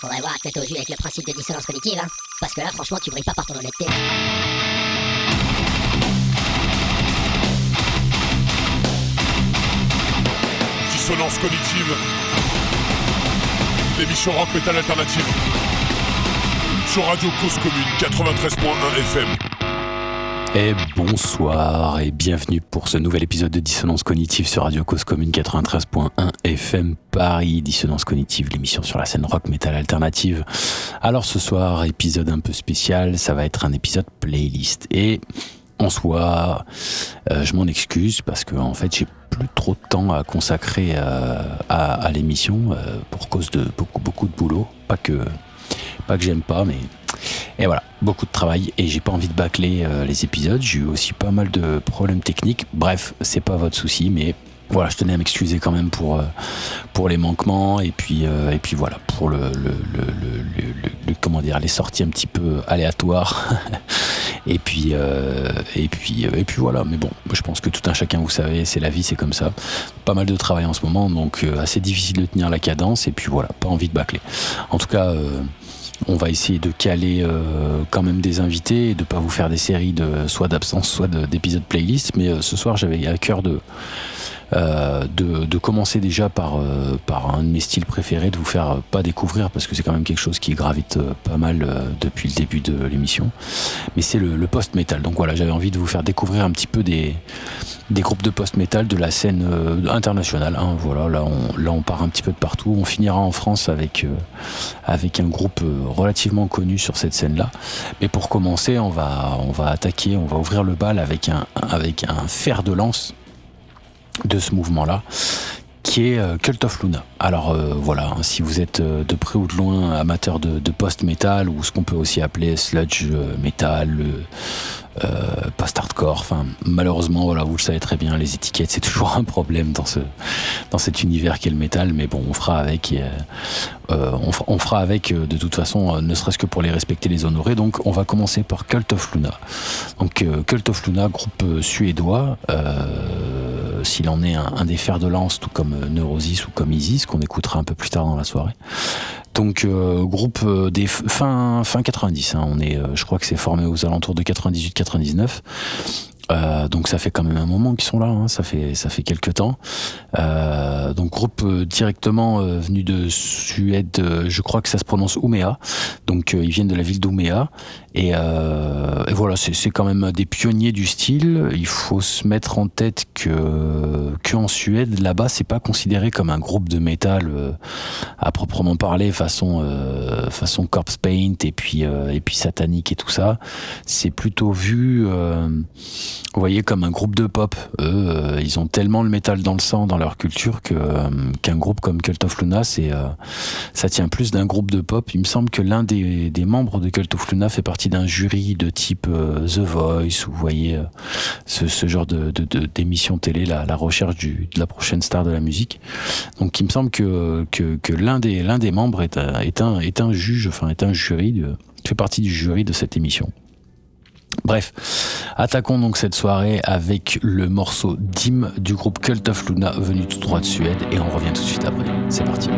Faudrait voir tête au jus avec le principe de dissonance cognitive, hein. Parce que là, franchement, tu brilles pas par ton honnêteté. Dissonance cognitive. L'émission rock metal alternative. Sur Radio Cause Commune 93.1 FM. Et bonsoir et bienvenue pour ce nouvel épisode de Dissonance Cognitive sur Radio Cause Commune 93.1 FM Paris. Dissonance Cognitive, l'émission sur la scène rock metal alternative. Alors ce soir, épisode un peu spécial, ça va être un épisode playlist. Et en soi, euh, je m'en excuse parce que en fait j'ai plus trop de temps à consacrer euh, à, l'émission euh, pour cause de beaucoup beaucoup de boulot. Pas que pas que j'aime pas, mais et voilà, beaucoup de travail et j'ai pas envie de bâcler euh, les épisodes. J'ai eu aussi pas mal de problèmes techniques. Bref, c'est pas votre souci, mais voilà, je tenais à m'excuser quand même pour, euh, pour les manquements et puis, euh, et puis voilà, pour le, le, le, comment dire, les sorties un petit peu aléatoires. et puis, et puis, et puis voilà, mais bon, je pense que tout un chacun, vous savez, c'est la vie, c'est comme ça. Pas mal de travail en ce moment, donc assez difficile de tenir la cadence et puis voilà, pas envie de bâcler. En tout cas, on va essayer de caler euh, quand même des invités et de pas vous faire des séries de soit d'absence, soit de- d'épisodes playlist. Mais euh, ce soir, j'avais à cœur de, euh, de, commencer déjà par, euh, par un de mes styles préférés, de vous faire pas découvrir parce que c'est quand même quelque chose qui gravite euh, pas mal depuis le début de l'émission. Mais c'est le, post-metal. Donc voilà, j'avais envie de vous faire découvrir un petit peu des, groupes de post-metal de la scène internationale. hein. Voilà, là on, là on part un petit peu de partout. On finira en France avec, avec un groupe relativement connu sur cette scène-là. Mais pour commencer, on va, on va attaquer, on va ouvrir le bal avec un, avec un fer de lance de ce mouvement-là qui est euh, Cult of Luna. Alors euh, voilà, hein, si vous êtes euh, de près ou de loin amateur de, post-metal ou ce qu'on peut aussi appeler sludge metal, post-hardcore, enfin malheureusement voilà, vous le savez très bien, les étiquettes c'est toujours un problème dans ce dans cet univers qu'est le métal, mais bon, on fera avec. on, fera- avec de toute façon, ne serait-ce que pour les respecter, les honorer. Donc on va commencer par Cult of Luna. Donc Cult of Luna, groupe suédois, s'il en est un, des fers de lance, tout comme euh, Neurosis ou comme Isis, qu'on écoutera un peu plus tard dans la soirée. Donc euh, groupe euh, des fin fin 90, hein, je crois que c'est formé aux alentours de 98-99. Euh, donc ça fait quand même un moment qu'ils sont là, hein, ça fait ça fait quelques temps. Euh, donc groupe euh, directement euh, venu de Suède, euh, je crois que ça se prononce Ouméa. Donc ils viennent de la ville d'Ouméa et, et voilà, c'est quand même des pionniers du style. Il faut se mettre en tête que que en Suède, là-bas, c'est pas considéré comme un groupe de métal à proprement parler, façon façon corpse paint et puis et puis satanique et tout ça. C'est plutôt vu. Vous voyez, comme un groupe de pop. Eux, euh, ils ont tellement le métal dans le sang, dans leur culture, que euh, qu'un groupe comme Cult of Luna, c'est euh, ça tient plus d'un groupe de pop. Il me semble que l'un des, des membres de Cult of Luna fait partie d'un jury de type The Voice, ou vous voyez ce, ce genre de d'émission télé, la, la recherche du, de la prochaine star de la musique. Donc, il me semble que que, que l'un des l'un des membres est, un- est un est un juge, enfin est un jury, de, fait partie du jury de cette émission. Bref, attaquons donc cette soirée avec le morceau Dim du groupe Cult of Luna venu tout droit de Suède et on revient tout de suite après. C'est parti.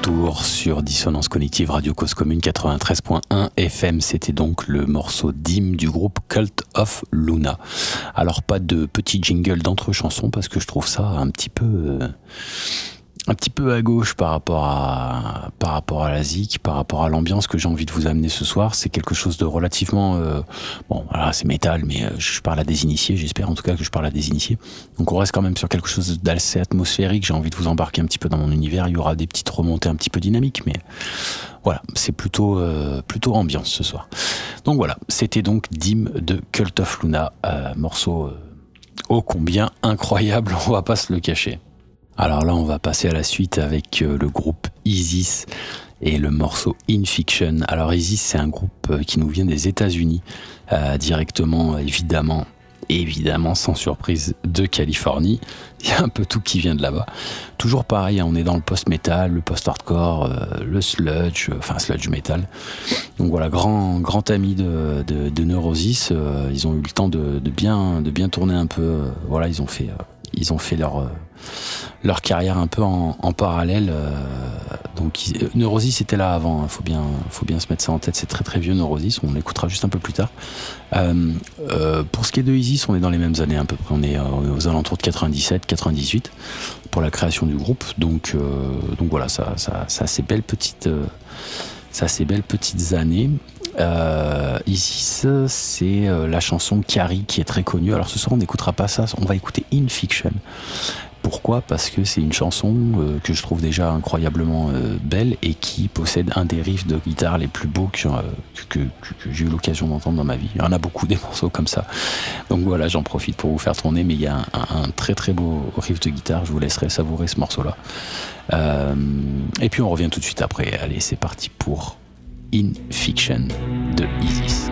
Retour sur Dissonance Cognitive Radio Cause Commune 93.1 FM, c'était donc le morceau d'hymne du groupe Cult of Luna. Alors pas de petit jingle d'entre chansons parce que je trouve ça un petit peu... Euh, un petit peu à gauche par rapport à par rapport à la zik, par rapport à l'ambiance que j'ai envie de vous amener ce soir. C'est quelque chose de relativement euh, bon. Voilà, c'est métal, mais euh, je parle à des initiés. J'espère en tout cas que je parle à des initiés. Donc on reste quand même sur quelque chose d'assez atmosphérique. J'ai envie de vous embarquer un petit peu dans mon univers. Il y aura des petites remontées un petit peu dynamiques, mais voilà, c'est plutôt euh, plutôt ambiance ce soir. Donc voilà, c'était donc Dim de Cult of Luna, morceau ô combien incroyable. On va pas se le cacher. Alors là, on va passer à la suite avec euh, le groupe Isis et le morceau In Fiction. Alors Isis, c'est un groupe euh, qui nous vient des États-Unis, euh, directement, évidemment, évidemment, sans surprise, de Californie. Il y a un peu tout qui vient de là-bas. Toujours pareil, hein, on est dans le post-metal, le post-hardcore, le sludge, enfin sludge metal. Donc voilà, grand, grand ami de, Neurosis. ils ont eu le temps de, bien, tourner un peu. voilà, ils ont fait leur leur carrière un peu en, parallèle. Euh, donc euh, Neurosis était là avant, il hein, faut, bien, faut bien se mettre ça en tête, c'est très très vieux Neurosis, on l'écoutera juste un peu plus tard. Euh, pour ce qui est de Isis, on est dans les mêmes années à peu près, on est aux alentours de 97, 98 pour la création du groupe. Donc, donc voilà, ça, ça, ça c'est belles petites, ça ces belles petites années. Isis, c'est la chanson Carrie qui est très connue. Alors ce soir, on n'écoutera pas ça, on va écouter In Fiction. Pourquoi Parce que c'est une chanson euh, que je trouve déjà incroyablement euh, belle et qui possède un des riffs de guitare les plus beaux que, euh, j'ai eu l'occasion d'entendre dans ma vie. Il y en a beaucoup des morceaux comme ça. Donc voilà, j'en profite pour vous faire tourner, mais il y a un, très très beau riff de guitare. Je vous laisserai savourer ce morceau-là. et puis on revient tout de suite après. Allez, c'est parti pour In Fiction de Isis.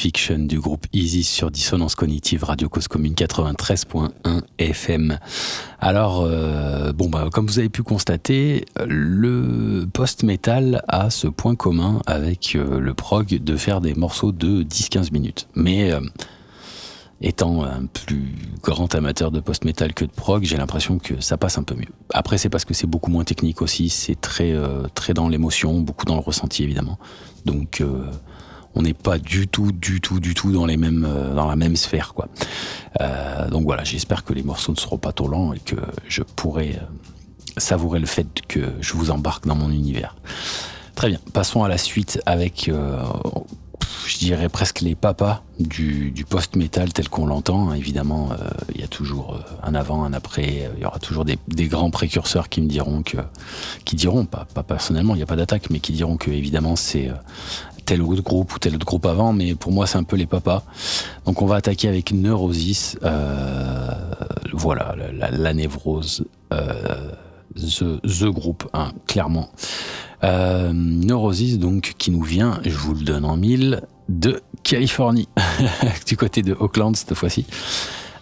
Fiction du groupe Isis sur Dissonance Cognitive Radio Cause Commune 93.1 FM. Alors, euh, bon, bah, comme vous avez pu constater, le post-metal a ce point commun avec euh, le prog de faire des morceaux de 10-15 minutes. Mais euh, étant un plus grand amateur de post-metal que de prog, j'ai l'impression que ça passe un peu mieux. Après, c'est parce que c'est beaucoup moins technique aussi, c'est très, très dans l'émotion, beaucoup dans le ressenti évidemment. Donc, on n'est pas du tout, du tout, du tout dans euh, la même sphère, quoi. Euh, donc voilà, j'espère que les morceaux ne seront pas trop lents et que je pourrai euh, savourer le fait que je vous embarque dans mon univers. Très bien, passons à la suite avec, je dirais presque les papas du, post-metal tel qu'on l'entend. Évidemment, il y a toujours un avant, un après. Il y aura toujours des, grands précurseurs qui me diront que, qui diront, pas, pas personnellement, il n'y a pas d'attaque, mais qui diront que évidemment c'est tel autre groupe ou tel autre groupe avant, mais pour moi c'est un peu les papas. Donc on va attaquer avec Neurosis, euh, voilà, la, névrose, euh, the, the, groupe, hein, clairement. Euh, Neurosis donc qui nous vient, je vous le donne en mille, de Californie, du côté de Oakland cette fois-ci.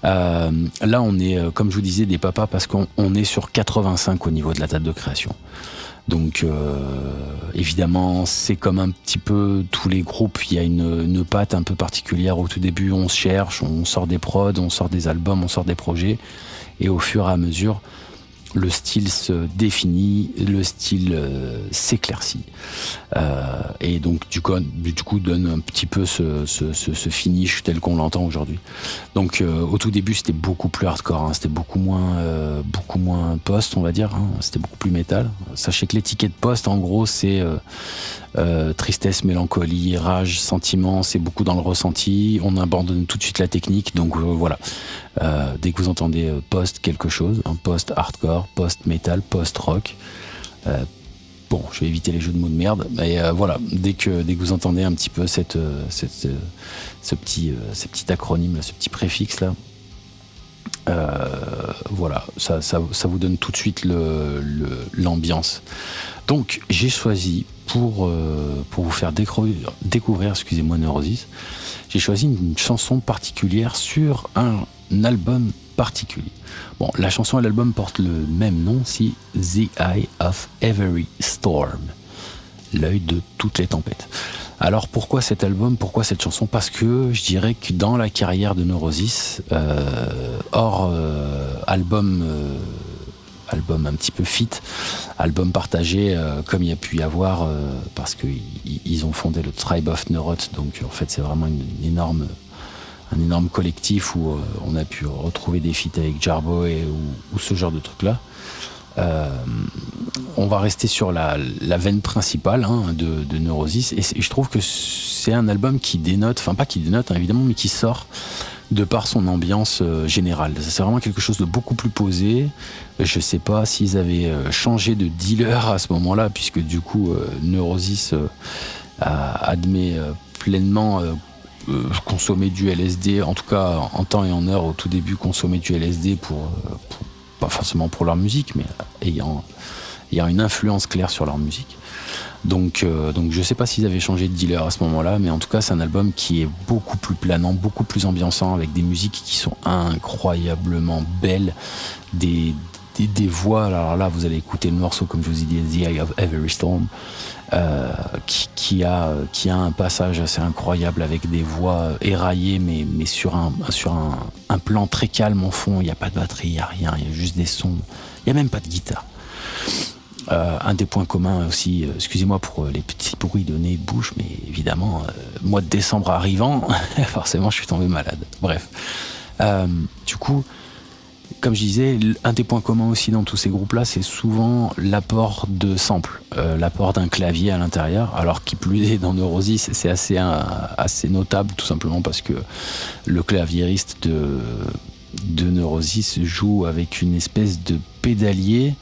là, on est, comme je vous disais, des papas parce qu'on est sur 85 au niveau de la date de création. Donc euh, évidemment, c'est comme un petit peu tous les groupes, il y a une, une patte un peu particulière. Au tout début, on se cherche, on sort des prods, on sort des albums, on sort des projets, et au fur et à mesure, le style se définit, le style euh, s'éclaircit. Euh, et donc du coup, donne un petit peu ce, ce, finish tel qu'on l'entend aujourd'hui. Donc euh, au tout début c'était beaucoup plus hardcore, hein. c'était beaucoup moins beaucoup moins post on va dire, hein. c'était beaucoup plus métal. Sachez que l'étiquette post en gros c'est euh, tristesse, mélancolie, rage, sentiment, c'est beaucoup dans le ressenti. On abandonne tout de suite la technique, donc voilà. dès que vous entendez post quelque chose, un post hardcore, post metal, post rock, Bon, je vais éviter les jeux de mots de merde, mais euh, voilà, dès que, vous entendez un petit peu cette, euh, euh, ce, petit, acronyme, ce petit préfixe là, voilà, ça, vous donne tout de suite l'ambiance. Donc, j'ai choisi pour, pour vous faire découvrir, excusez-moi, Neurosis, j'ai choisi une chanson particulière sur un album particulier. Bon, la chanson et l'album portent le même nom, c'est The Eye of Every Storm, l'œil de toutes les tempêtes. Alors pourquoi cet album, pourquoi cette chanson? Parce que je dirais que dans la carrière de Neurosis, euh, hors euh, album, euh, album un petit peu fit, album partagé comme il y a pu y avoir, parce qu'ils ont fondé le Tribe of Neuroth, donc en fait c'est vraiment une énorme un énorme collectif où euh, on a pu retrouver des feats avec Jarbo et, ou, ce genre de trucs-là. Euh, on va rester sur la, veine principale hein, de, Neurosis et, je trouve que c'est un album qui dénote, enfin pas qui dénote hein, évidemment, mais qui sort de par son ambiance euh, générale. C'est vraiment quelque chose de beaucoup plus posé. Je sais pas s'ils avaient changé de dealer à ce moment-là, puisque du coup Neurosis admet pleinement euh, consommer du LSD, en tout cas en temps et en heure au tout début, consommer du LSD pour, euh, pas forcément pour leur musique, mais ayant une influence claire sur leur musique. Donc, euh, donc je sais pas s'ils avaient changé de dealer à ce moment-là, mais en tout cas c'est un album qui est beaucoup plus planant, beaucoup plus ambiançant, avec des musiques qui sont incroyablement belles, des, des, voix. Alors là, vous allez écouter le morceau, comme je vous ai dit, The Eye of Every Storm, euh, qui, a, qui a un passage assez incroyable avec des voix éraillées, mais, mais sur, un, sur un, plan très calme en fond. Il n'y a pas de batterie, il n'y a rien, il y a juste des sons. Il n'y a même pas de guitare. Euh, un des points communs aussi, euh, excusez-moi pour les petits bruits de nez et de bouche, mais évidemment, mois de décembre arrivant, forcément je suis tombé malade. Bref. du coup, comme je disais, un des points communs aussi dans tous ces groupes-là, c'est souvent l'apport de samples, euh, l'apport d'un clavier à l'intérieur, alors qui plus est dans Neurosis, c'est assez, notable tout simplement parce que le claviériste de Neurosis joue avec une espèce de pédalier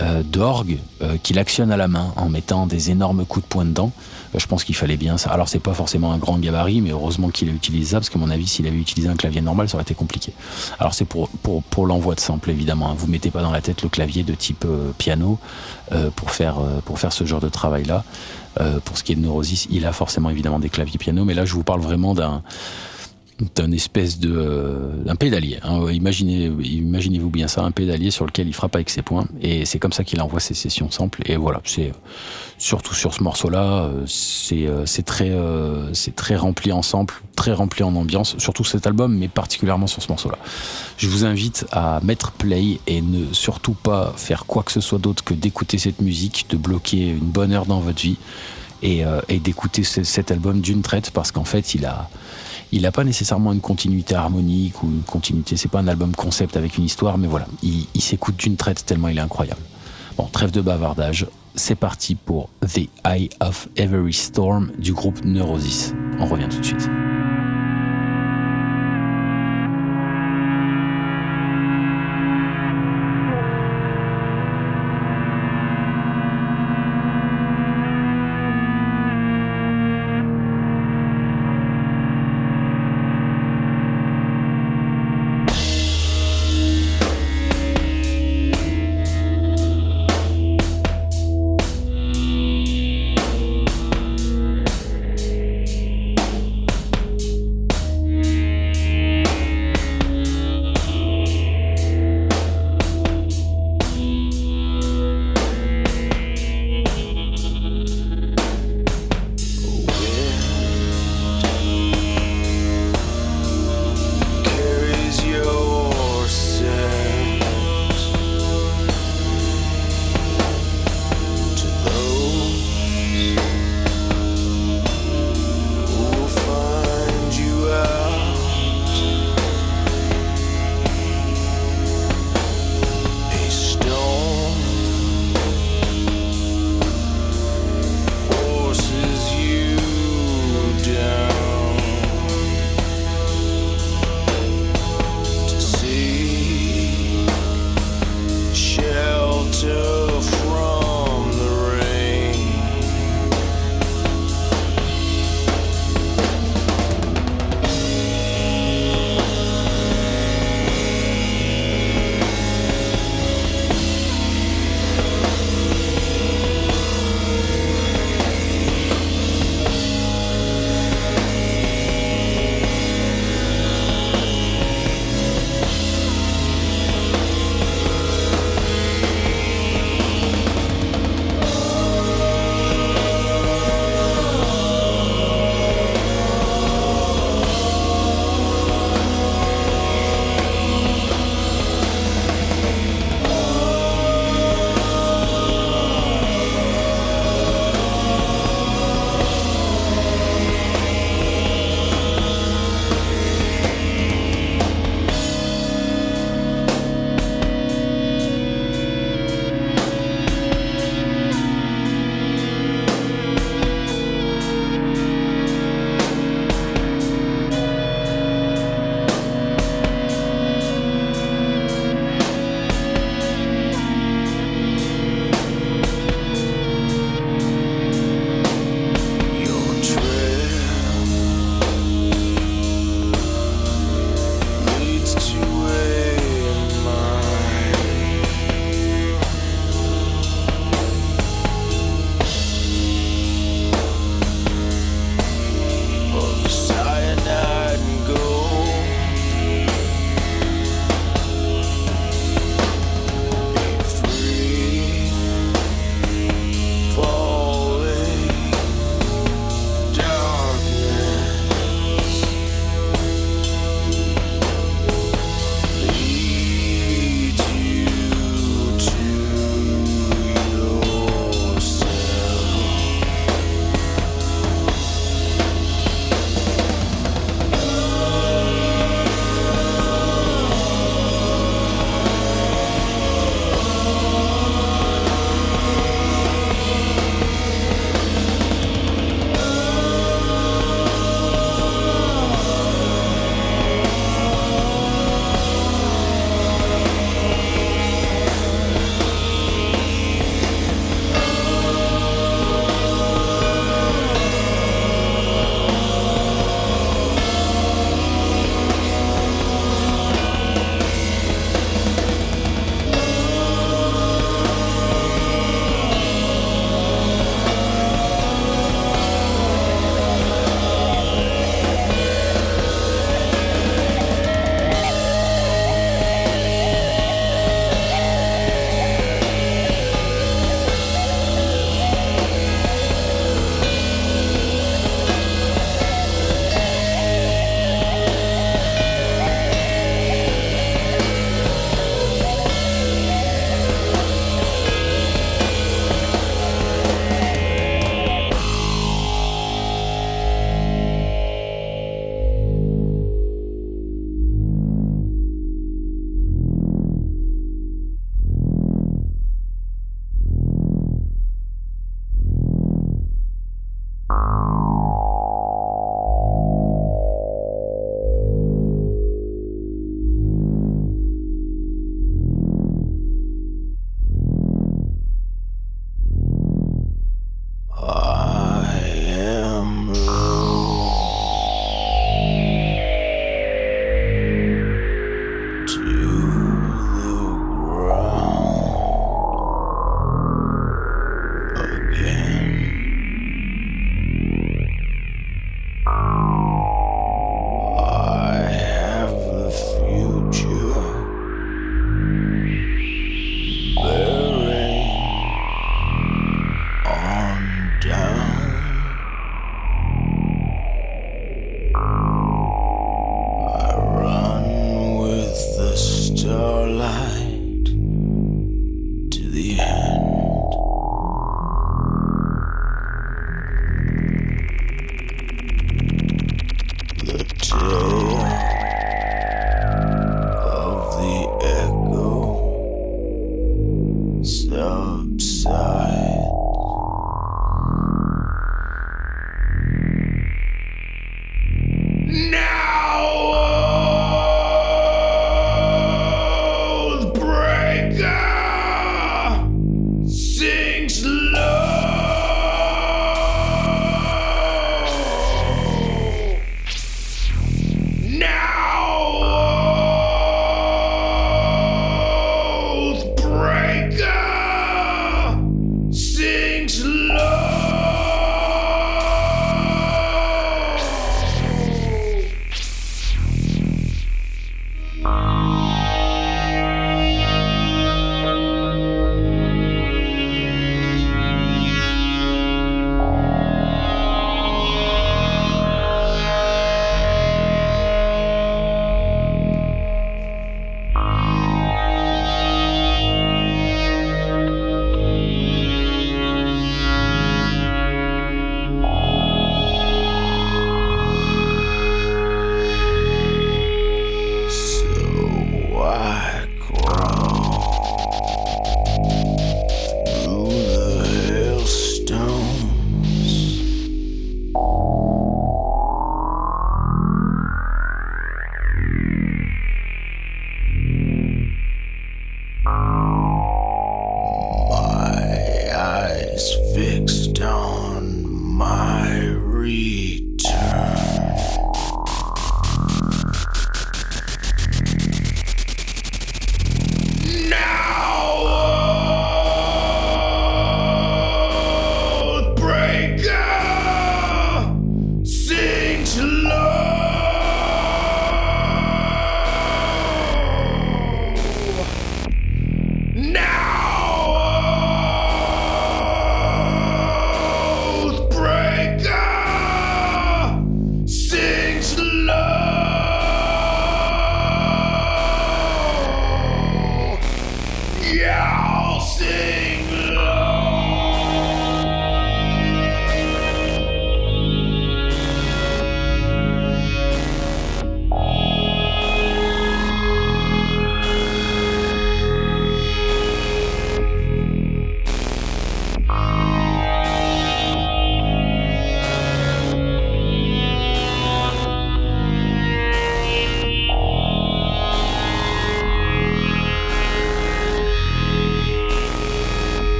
euh, d'orgue qu'il actionne à la main en mettant des énormes coups de poing dedans. je pense qu'il fallait bien ça. Alors c'est pas forcément un grand gabarit, mais heureusement qu'il a utilisé ça, parce qu'à mon avis, s'il avait utilisé un clavier normal, ça aurait été compliqué. Alors c'est pour, pour, pour l'envoi de samples, évidemment. Hein. Vous mettez pas dans la tête le clavier de type piano pour, faire, pour faire ce genre de travail-là. pour ce qui est de Neurosis, il a forcément évidemment des claviers piano, mais là je vous parle vraiment d'un d'un espèce de euh, d'un pédalier. Hein. Imaginez, imaginez-vous bien ça, un pédalier sur lequel il frappe avec ses poings, et c'est comme ça qu'il envoie ses sessions samples. Et voilà, c'est surtout sur ce morceau-là, euh, c'est euh, c'est très c'est très rempli en samples, très rempli en ambiance, surtout cet album, mais particulièrement sur ce morceau-là. Je vous invite à mettre play et ne surtout pas faire quoi que ce soit d'autre que d'écouter cette musique, de bloquer une bonne heure dans votre vie et, et d'écouter cet album d'une traite parce qu'en fait, il a il n'a pas nécessairement une continuité harmonique ou une continuité. C'est pas un album concept avec une histoire, mais voilà, il, s'écoute d'une traite tellement il est incroyable. Bon, trêve de bavardage. C'est parti pour The Eye of Every Storm du groupe Neurosis. On revient tout de suite.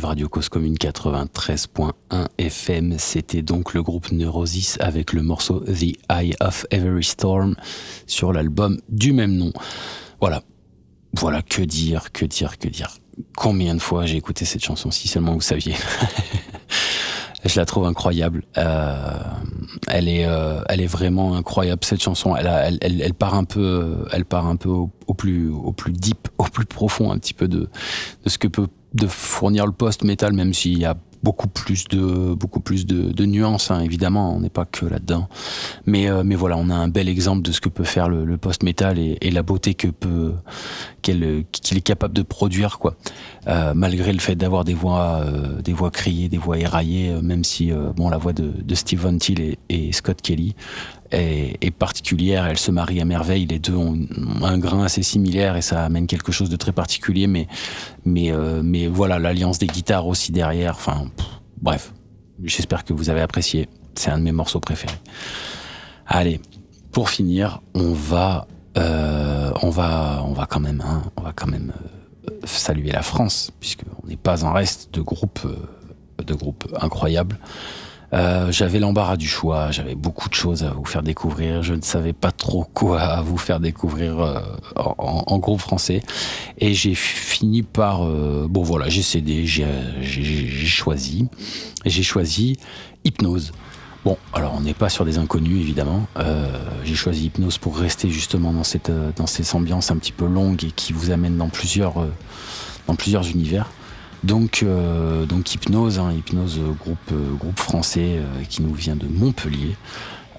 Radio Cause Commune 93.1 FM. C'était donc le groupe Neurosis avec le morceau The Eye of Every Storm sur l'album du même nom. Voilà. Voilà, que dire, que dire, que dire. Combien de fois j'ai écouté cette chanson, si seulement vous saviez. je la trouve incroyable. Euh, elle est, euh, elle est vraiment incroyable cette chanson. Elle, elle, elle, elle, part un peu, elle part un peu au, au, plus, au plus deep, au plus profond un petit peu de, de ce que peut de fournir le post-metal, même s'il y a beaucoup plus de beaucoup plus de, de nuances hein, évidemment on n'est pas que là-dedans. Mais euh, mais voilà on a un bel exemple de ce que peut faire le, le post-metal et, et, la beauté que peut qu'il est capable de produire quoi. Euh, malgré le fait d'avoir des voix euh, des voix criées des voix éraillées euh, même si euh, bon la voix de, de Steve Von Till et, et Scott Kelly est, particulière, elle se marie à merveille, les deux ont un grain assez similaire et ça amène quelque chose de très particulier, mais, mais, euh, mais voilà, l'alliance des guitares aussi derrière, enfin, bref, j'espère que vous avez apprécié, c'est un de mes morceaux préférés. Allez, pour finir, on va, euh, on va, on va quand même, hein, on va quand même euh, saluer la France, puisqu'on n'est pas en reste de groupes, de groupes incroyables. Euh, j'avais l'embarras du choix, j'avais beaucoup de choses à vous faire découvrir, je ne savais pas trop quoi vous faire découvrir euh, en, groupe français, et j'ai fini par, euh, bon voilà, j'ai cédé, j'ai choisi, j'ai choisi Hypnose. Bon, alors on n'est pas sur des inconnus évidemment. J'ai choisi Hypnose pour rester justement dans cette dans ambiance un petit peu longue et qui vous amène dans plusieurs dans plusieurs univers. Donc, euh, donc Hypnose, hein, Hypnose groupe, euh, groupe français euh, qui nous vient de Montpellier,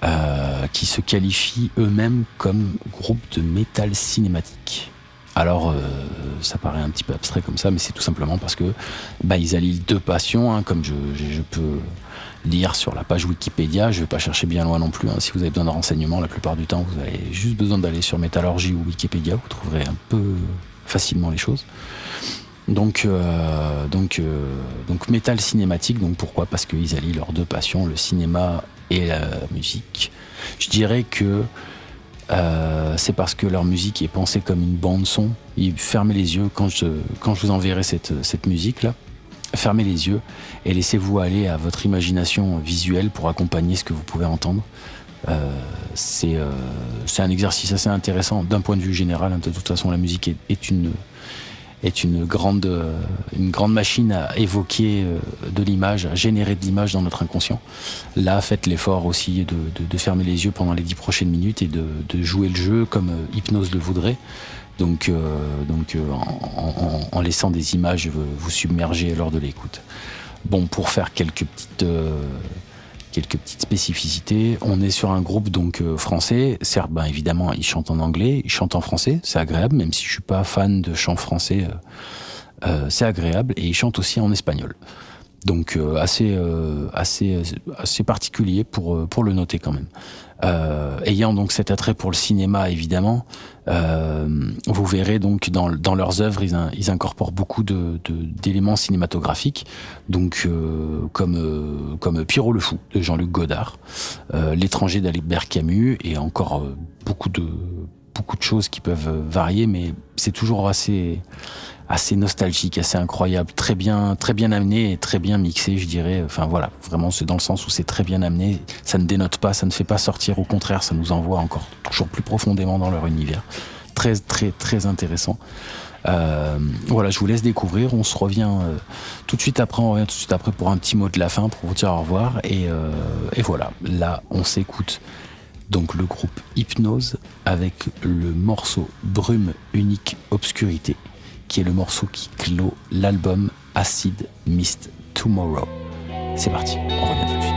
euh, qui se qualifie eux-mêmes comme groupe de métal cinématique. Alors, euh, ça paraît un petit peu abstrait comme ça, mais c'est tout simplement parce que bah, ils allient deux passions, hein, comme je, je, je, peux lire sur la page Wikipédia. Je ne vais pas chercher bien loin non plus. Hein. Si vous avez besoin de renseignements, la plupart du temps, vous avez juste besoin d'aller sur Métallurgie ou Wikipédia. Vous trouverez un peu facilement les choses. Donc, euh, donc, euh, donc métal cinématique. Donc pourquoi? Parce qu'ils allient leurs deux passions, le cinéma et la musique. Je dirais que euh, c'est parce que leur musique est pensée comme une bande son. Ils fermez les yeux quand je, quand je vous enverrai cette, cette musique là. Fermez les yeux et laissez-vous aller à votre imagination visuelle pour accompagner ce que vous pouvez entendre. C'est un exercice assez intéressant d'un point de vue général. De toute façon, la musique est une est une grande, une grande machine à évoquer de l'image, à générer de l'image dans notre inconscient. Là, faites l'effort aussi de, de, fermer les yeux pendant les dix prochaines minutes et de, de jouer le jeu comme Hypnose le voudrait. Donc, euh, donc euh, en, laissant des images vous submerger lors de l'écoute. Bon, pour faire quelques petites euh, quelques petites spécificités. On est sur un groupe donc euh, français. Certes, ben, évidemment, ils chantent en anglais, ils chantent en français, c'est agréable, même si je suis pas fan de chant français, euh, euh, c'est agréable. Et ils chantent aussi en espagnol. Donc assez, assez, assez particulier pour, pour le noter quand même. Ayant donc cet attrait pour le cinéma évidemment, euh, vous verrez donc dans, dans leurs œuvres ils, ils incorporent beaucoup d'éléments de, cinématographiques, donc euh, comme euh, comme Pierrot le fou de Jean-Luc Godard, euh, L'étranger d'Albert Camus et encore euh, beaucoup de beaucoup de choses qui peuvent varier, mais c'est toujours assez assez nostalgique, assez incroyable, très bien, très bien amené et très bien mixé, je dirais. Enfin voilà, vraiment c'est dans le sens où c'est très bien amené. Ça ne dénote pas, ça ne fait pas sortir. Au contraire, ça nous envoie encore toujours plus profondément dans leur univers. Très très très intéressant. Euh, voilà, je vous laisse découvrir. On se revient euh, tout de suite après. On revient tout de suite après pour un petit mot de la fin pour vous dire au revoir. Et, euh, et voilà, là on s'écoute donc le groupe Hypnose avec le morceau Brume unique obscurité qui est le morceau qui clôt l'album Acid Mist Tomorrow. C'est parti, on revient tout de suite.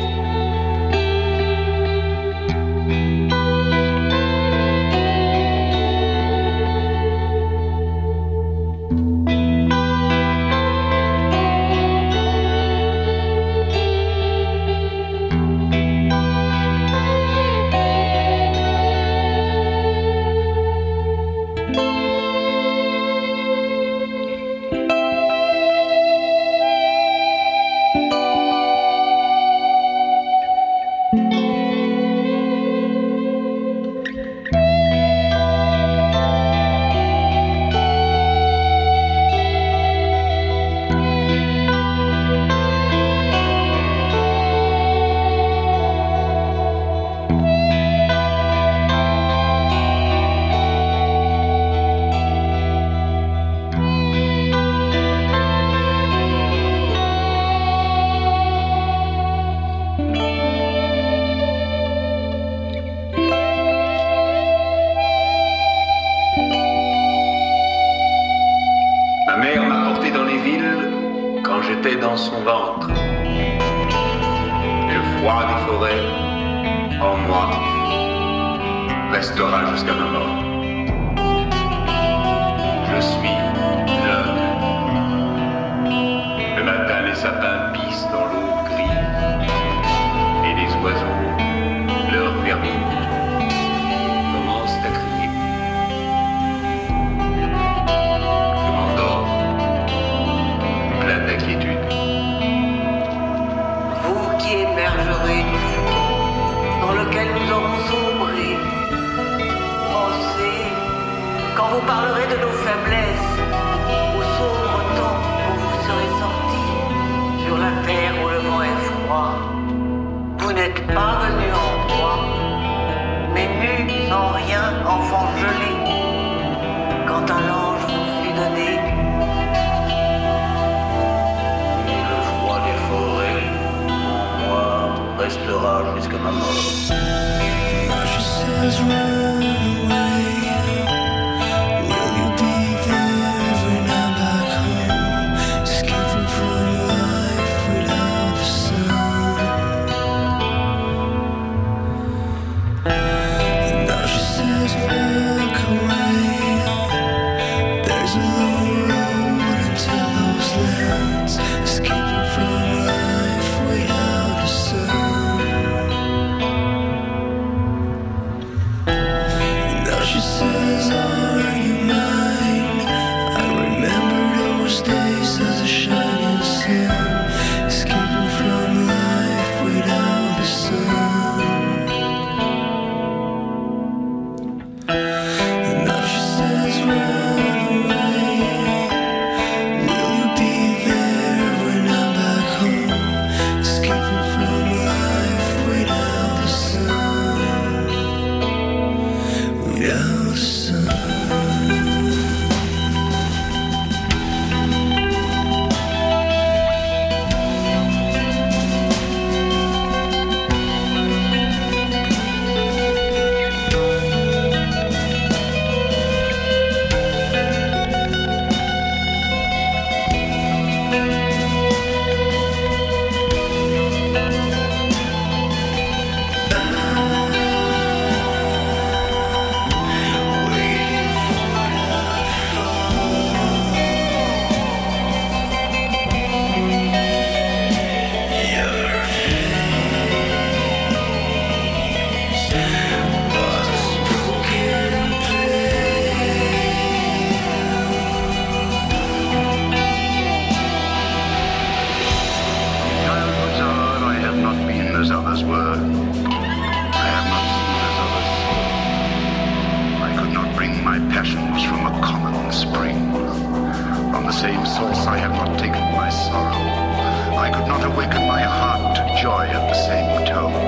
source I have not taken my sorrow. I could not awaken my heart to joy at the same tone.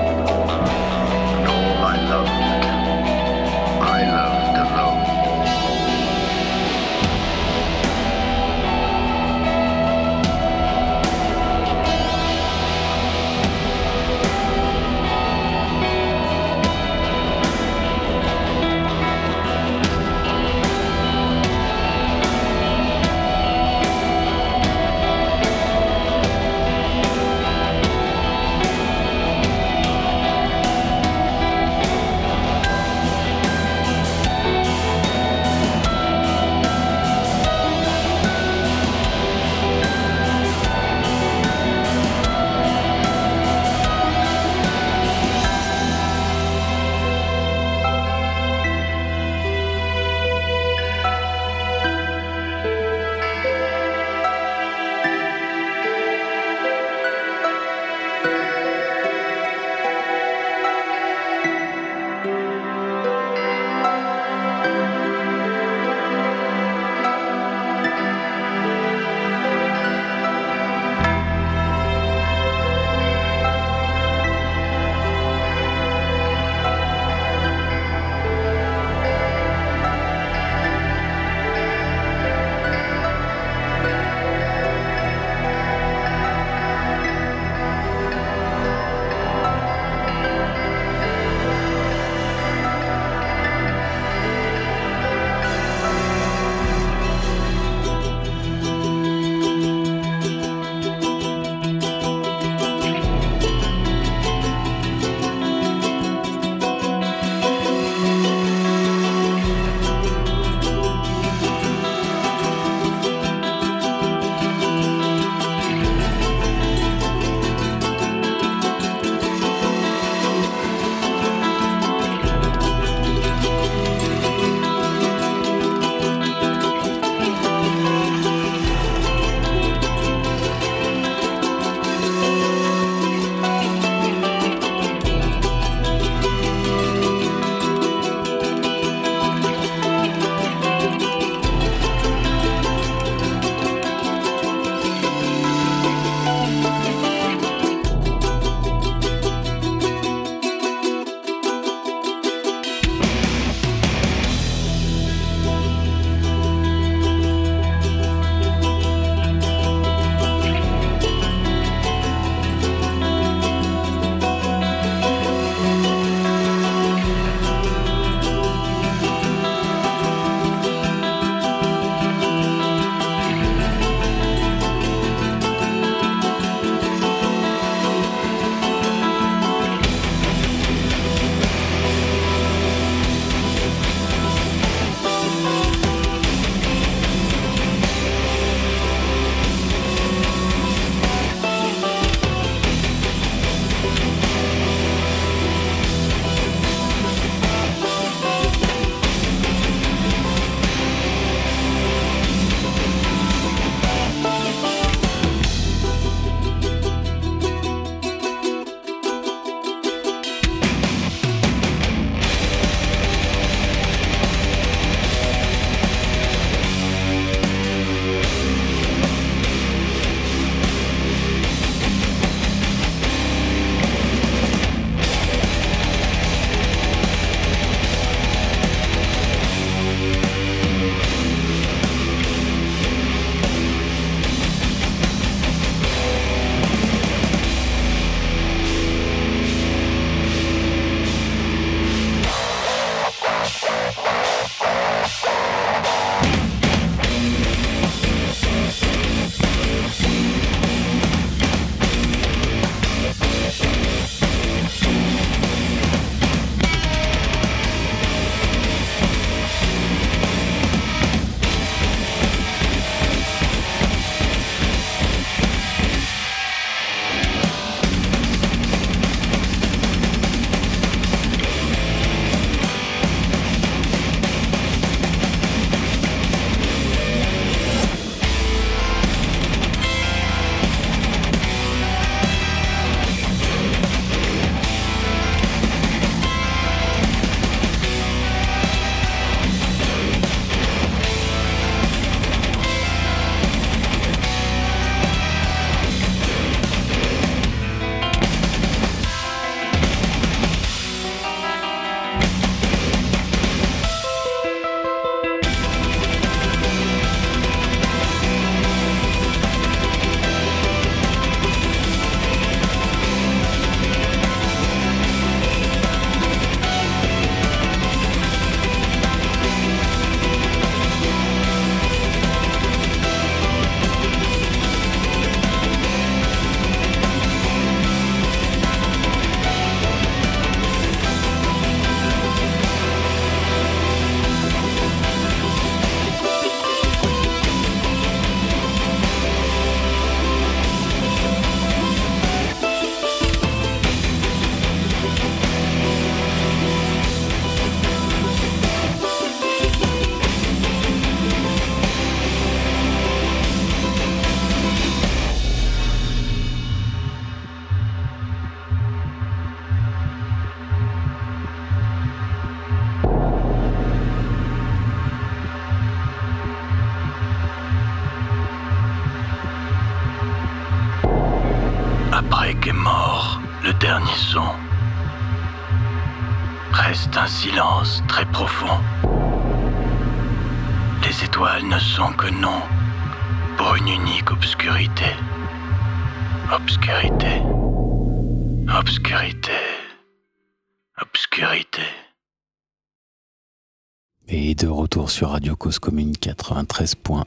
Sur Radio Cause Commune 93.1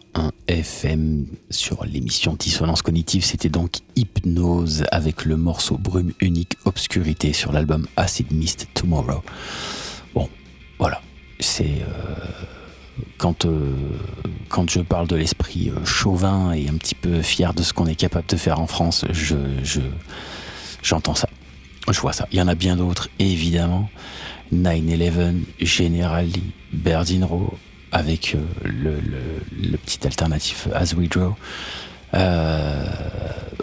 FM sur l'émission Dissonance Cognitive, c'était donc Hypnose avec le morceau Brume Unique Obscurité sur l'album Acid Mist Tomorrow. Bon, voilà, c'est euh, quand euh, quand je parle de l'esprit euh, chauvin et un petit peu fier de ce qu'on est capable de faire en France, je je- j'entends ça, je vois ça. Il y en a bien d'autres, évidemment. 9-11, General Lee, Berdinro, avec euh, le, petit alternatif As We Draw. Euh,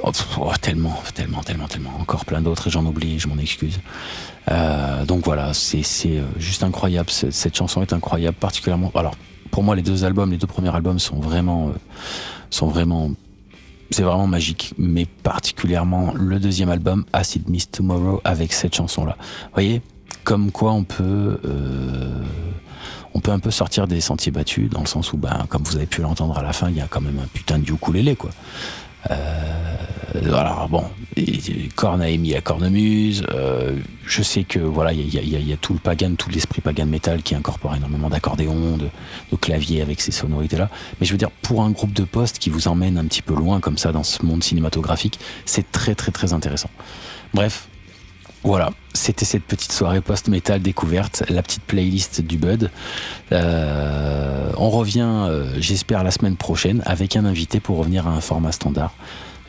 oh, oh, tellement, tellement, tellement, tellement. Encore plein d'autres et j'en oublie, je m'en excuse. Euh, donc voilà, c'est juste incroyable. Cette, chanson est incroyable, particulièrement. Alors, pour moi, les deux albums, les deux premiers albums sont vraiment, sont vraiment c'est vraiment magique, mais particulièrement le deuxième album, Acid Mist Tomorrow, avec cette chanson-là. Vous voyez, comme quoi on peut, on peut un peu sortir des sentiers battus, dans le sens où, ben, comme vous avez pu l'entendre à la fin, il y a quand même un putain de ukulélé, quoi. Euh, alors bon, et- et Cornaemi à cornemuse. Euh, je sais que voilà, il y a, a- a tout le pagan, tout l'esprit pagan metal qui incorpore énormément d'accordéons, de, de claviers avec ces sonorités-là. Mais je veux dire, pour un groupe de poste qui vous emmène un petit peu loin comme ça dans ce monde cinématographique, c'est très très très intéressant. Bref, voilà, c'était cette petite soirée post-metal découverte, la petite playlist du Bud. Euh, on revient, euh, j'espère, la semaine prochaine avec un invité pour revenir à un format standard.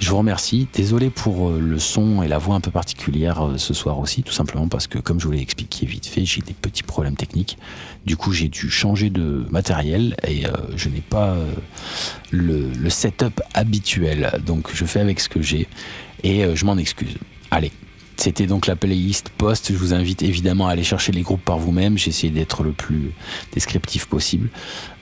Je vous remercie. Désolé pour euh, le son et la voix un peu particulière ce soir aussi, tout simplement parce que, comme je vous l'ai expliqué vite fait, j'ai des petits problèmes techniques. Du coup, j'ai dû changer de matériel et je n'ai pas le, setup habituel. Donc, je fais avec ce que j'ai et je m'en excuse. Allez. C'était donc la playlist post. Je vous invite évidemment à aller chercher les groupes par vous-même. J'ai essayé d'être le plus descriptif possible.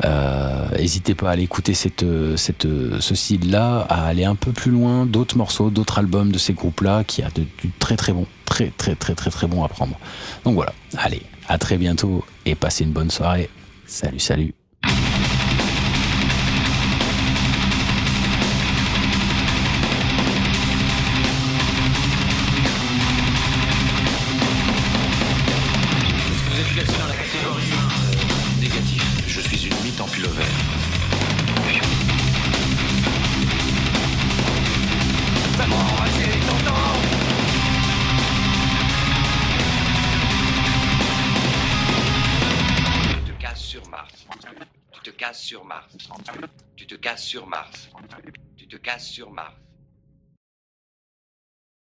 Euh, N'hésitez pas à aller écouter cette, ce style-là, à aller un peu plus loin, d'autres morceaux, d'autres albums de ces groupes-là, qui a du très très bon, très très très très très bon à prendre. Donc voilà, allez, à très bientôt et passez une bonne soirée. Salut, salut. Sur Mars. Tu te casses sur Mars.